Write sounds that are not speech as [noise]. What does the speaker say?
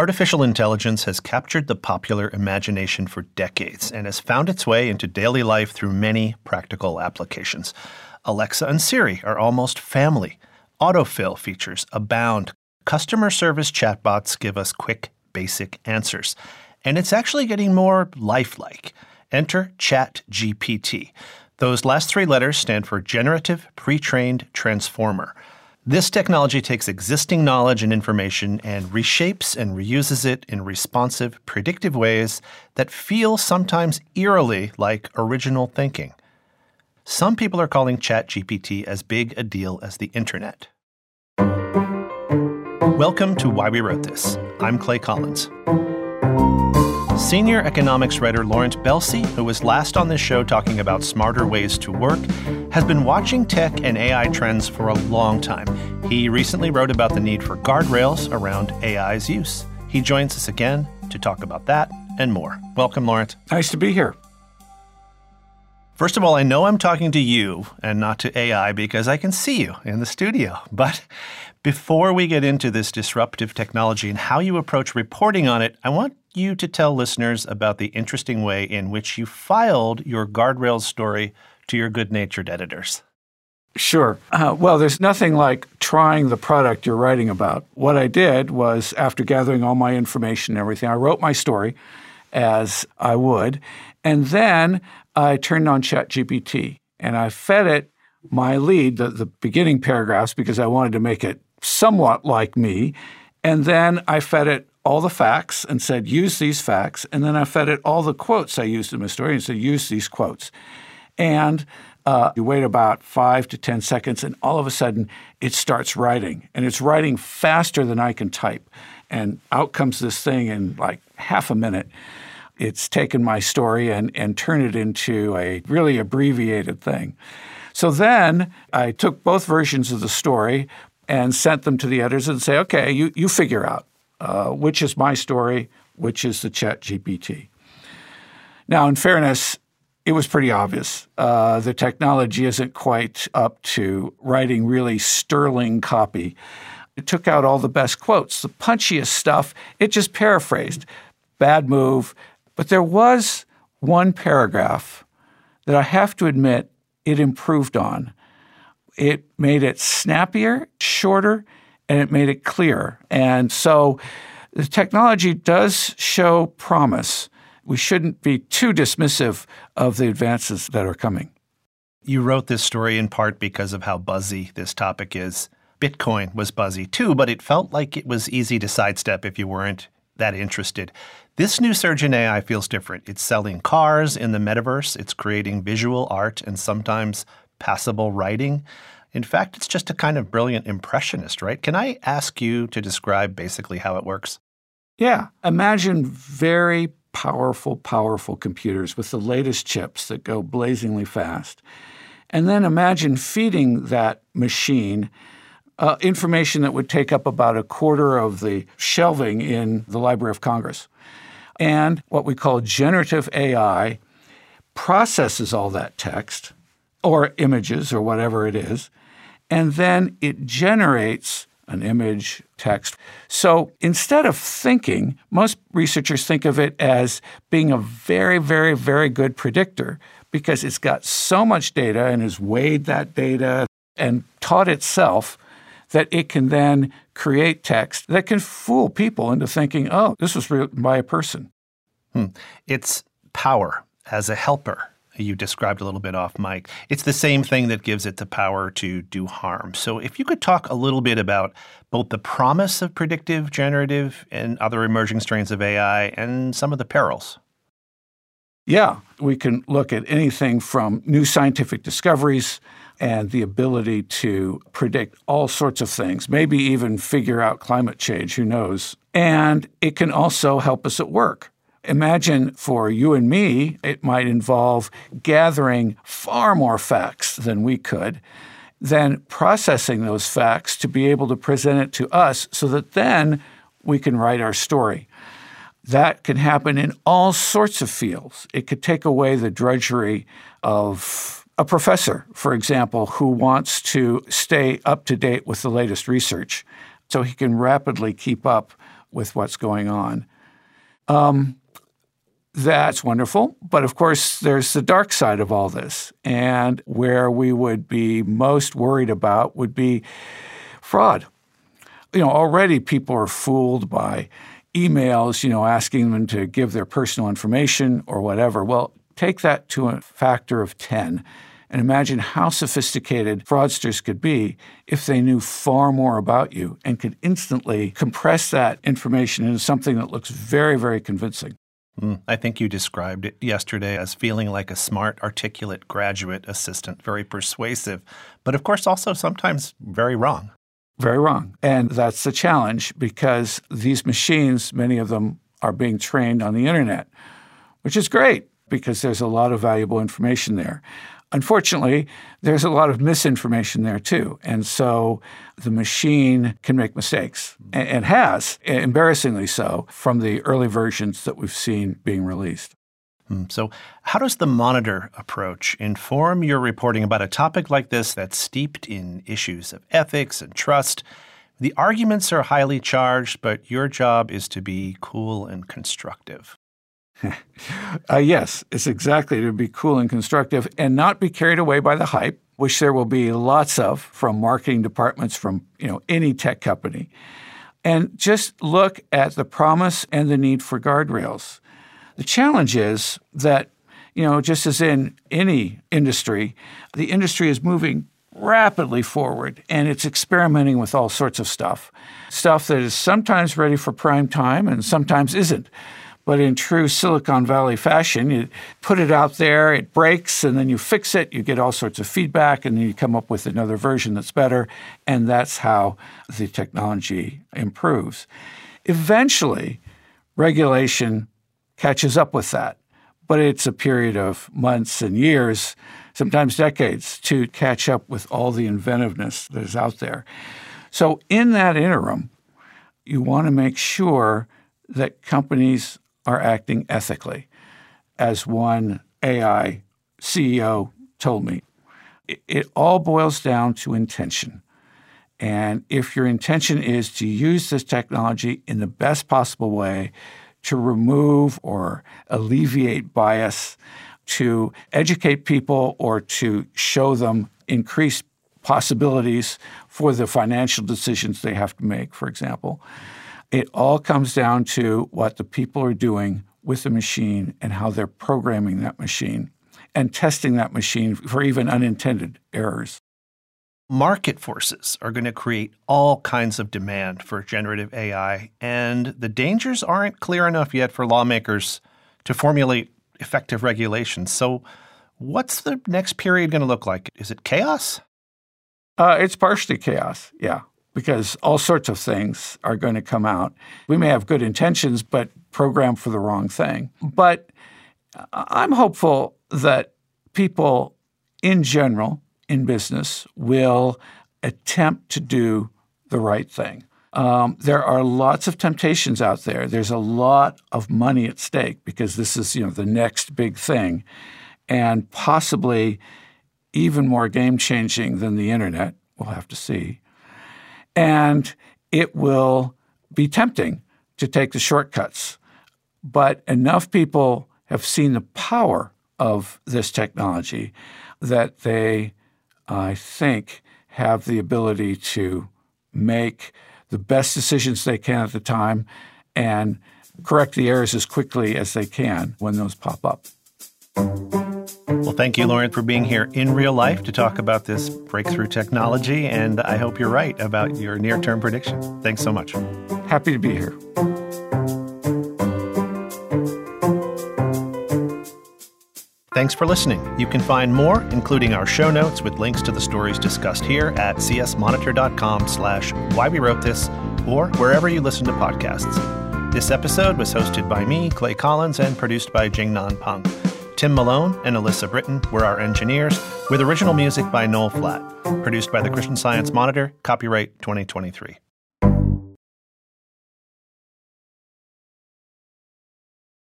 Artificial intelligence has captured the popular imagination for decades and has found its way into daily life through many practical applications. Alexa and Siri are almost family. Autofill features abound. Customer service chatbots give us quick, basic answers. And it's actually getting more lifelike. Enter ChatGPT. Those last three letters stand for Generative Pre Trained Transformer. This technology takes existing knowledge and information and reshapes and reuses it in responsive, predictive ways that feel sometimes eerily like original thinking. Some people are calling ChatGPT as big a deal as the internet. Welcome to Why We Wrote This. I'm Clay Collins. Senior economics writer Laurent Belsie, who was last on this show talking about smarter ways to work, has been watching tech and AI trends for a long time. He recently wrote about the need for guardrails around AI's use. He joins us again to talk about that and more. Welcome, Laurent. Nice to be here. First of all, I know I'm talking to you and not to AI because I can see you in the studio. But before we get into this disruptive technology and how you approach reporting on it, I want you to tell listeners about the interesting way in which you filed your guardrails story to your good natured editors. Sure. Uh, well, there's nothing like trying the product you're writing about. What I did was, after gathering all my information and everything, I wrote my story as I would, and then I turned on ChatGPT and I fed it my lead, the, the beginning paragraphs, because I wanted to make it somewhat like me. And then I fed it all the facts and said, use these facts. And then I fed it all the quotes I used in my story and said, use these quotes. And uh, you wait about five to 10 seconds, and all of a sudden it starts writing. And it's writing faster than I can type. And out comes this thing in like half a minute. It's taken my story and, and turned it into a really abbreviated thing. So then I took both versions of the story and sent them to the editors and say, okay, you, you figure out uh, which is my story, which is the Chat GPT. Now, in fairness, it was pretty obvious. Uh, the technology isn't quite up to writing really sterling copy. It took out all the best quotes, the punchiest stuff. It just paraphrased. Bad move. But there was one paragraph that I have to admit it improved on. It made it snappier, shorter, and it made it clearer. And so the technology does show promise. We shouldn't be too dismissive of the advances that are coming. You wrote this story in part because of how buzzy this topic is. Bitcoin was buzzy too, but it felt like it was easy to sidestep if you weren't that interested. This new surge in AI feels different. It's selling cars in the metaverse, it's creating visual art and sometimes passable writing. In fact, it's just a kind of brilliant impressionist, right? Can I ask you to describe basically how it works? Yeah. Imagine very powerful, powerful computers with the latest chips that go blazingly fast. And then imagine feeding that machine uh, information that would take up about a quarter of the shelving in the Library of Congress. And what we call generative AI processes all that text or images or whatever it is and then it generates an image, text. So instead of thinking, most researchers think of it as being a very, very, very good predictor because it's got so much data and has weighed that data and taught itself that it can then create text that can fool people into thinking, oh, this was written by a person. Hmm. It's power as a helper you described a little bit off mic. It's the same thing that gives it the power to do harm. So, if you could talk a little bit about both the promise of predictive, generative, and other emerging strains of AI and some of the perils. Yeah, we can look at anything from new scientific discoveries and the ability to predict all sorts of things, maybe even figure out climate change, who knows. And it can also help us at work. Imagine for you and me, it might involve gathering far more facts than we could, then processing those facts to be able to present it to us so that then we can write our story. That can happen in all sorts of fields. It could take away the drudgery of a professor, for example, who wants to stay up to date with the latest research so he can rapidly keep up with what's going on. Um, that's wonderful. But of course, there's the dark side of all this. And where we would be most worried about would be fraud. You know, already people are fooled by emails, you know, asking them to give their personal information or whatever. Well, take that to a factor of 10 and imagine how sophisticated fraudsters could be if they knew far more about you and could instantly compress that information into something that looks very, very convincing. Mm, I think you described it yesterday as feeling like a smart, articulate graduate assistant, very persuasive, but of course also sometimes very wrong. Very wrong. And that's the challenge because these machines, many of them are being trained on the internet, which is great because there's a lot of valuable information there. Unfortunately, there's a lot of misinformation there too. And so the machine can make mistakes and has, embarrassingly so, from the early versions that we've seen being released. Hmm. So, how does the monitor approach inform your reporting about a topic like this that's steeped in issues of ethics and trust? The arguments are highly charged, but your job is to be cool and constructive. [laughs] uh, yes, it's exactly to be cool and constructive and not be carried away by the hype, which there will be lots of from marketing departments from you know any tech company. And just look at the promise and the need for guardrails. The challenge is that, you know, just as in any industry, the industry is moving rapidly forward and it's experimenting with all sorts of stuff. Stuff that is sometimes ready for prime time and sometimes isn't. But in true Silicon Valley fashion, you put it out there, it breaks, and then you fix it, you get all sorts of feedback, and then you come up with another version that's better. And that's how the technology improves. Eventually, regulation catches up with that. But it's a period of months and years, sometimes decades, to catch up with all the inventiveness that is out there. So, in that interim, you want to make sure that companies are acting ethically. As one AI CEO told me, it, all boils down to intention. And if your intention is to use this technology in the best possible way to remove or alleviate bias, to educate people, or to show them increased possibilities for the financial decisions they have to make, for example, it all comes down to what the people are doing with the machine and how they're programming that machine and testing that machine for even unintended errors. Market forces are going to create all kinds of demand for generative AI, and the dangers aren't clear enough yet for lawmakers to formulate effective regulations. So, what's the next period going to look like? Is it chaos? Uh, it's partially chaos, yeah because all sorts of things are going to come out. We may have good intentions, but program for the wrong thing. But I'm hopeful that people in general in business will attempt to do the right thing. Um, there are lots of temptations out there. There's a lot of money at stake because this is, you know, the next big thing, and possibly even more game changing than the internet. We'll have to see. And it will be tempting to take the shortcuts. But enough people have seen the power of this technology that they, I think, have the ability to make the best decisions they can at the time and correct the errors as quickly as they can when those pop up. Well, thank you, Laurent, for being here in real life to talk about this breakthrough technology. And I hope you're right about your near term prediction. Thanks so much. Happy to be here. Thanks for listening. You can find more, including our show notes with links to the stories discussed here at csmonitor.com slash why we wrote this or wherever you listen to podcasts. This episode was hosted by me, Clay Collins, and produced by Jingnan Peng. Tim Malone and Alyssa Britton were our engineers, with original music by Noel Flatt. Produced by the Christian Science Monitor, copyright 2023.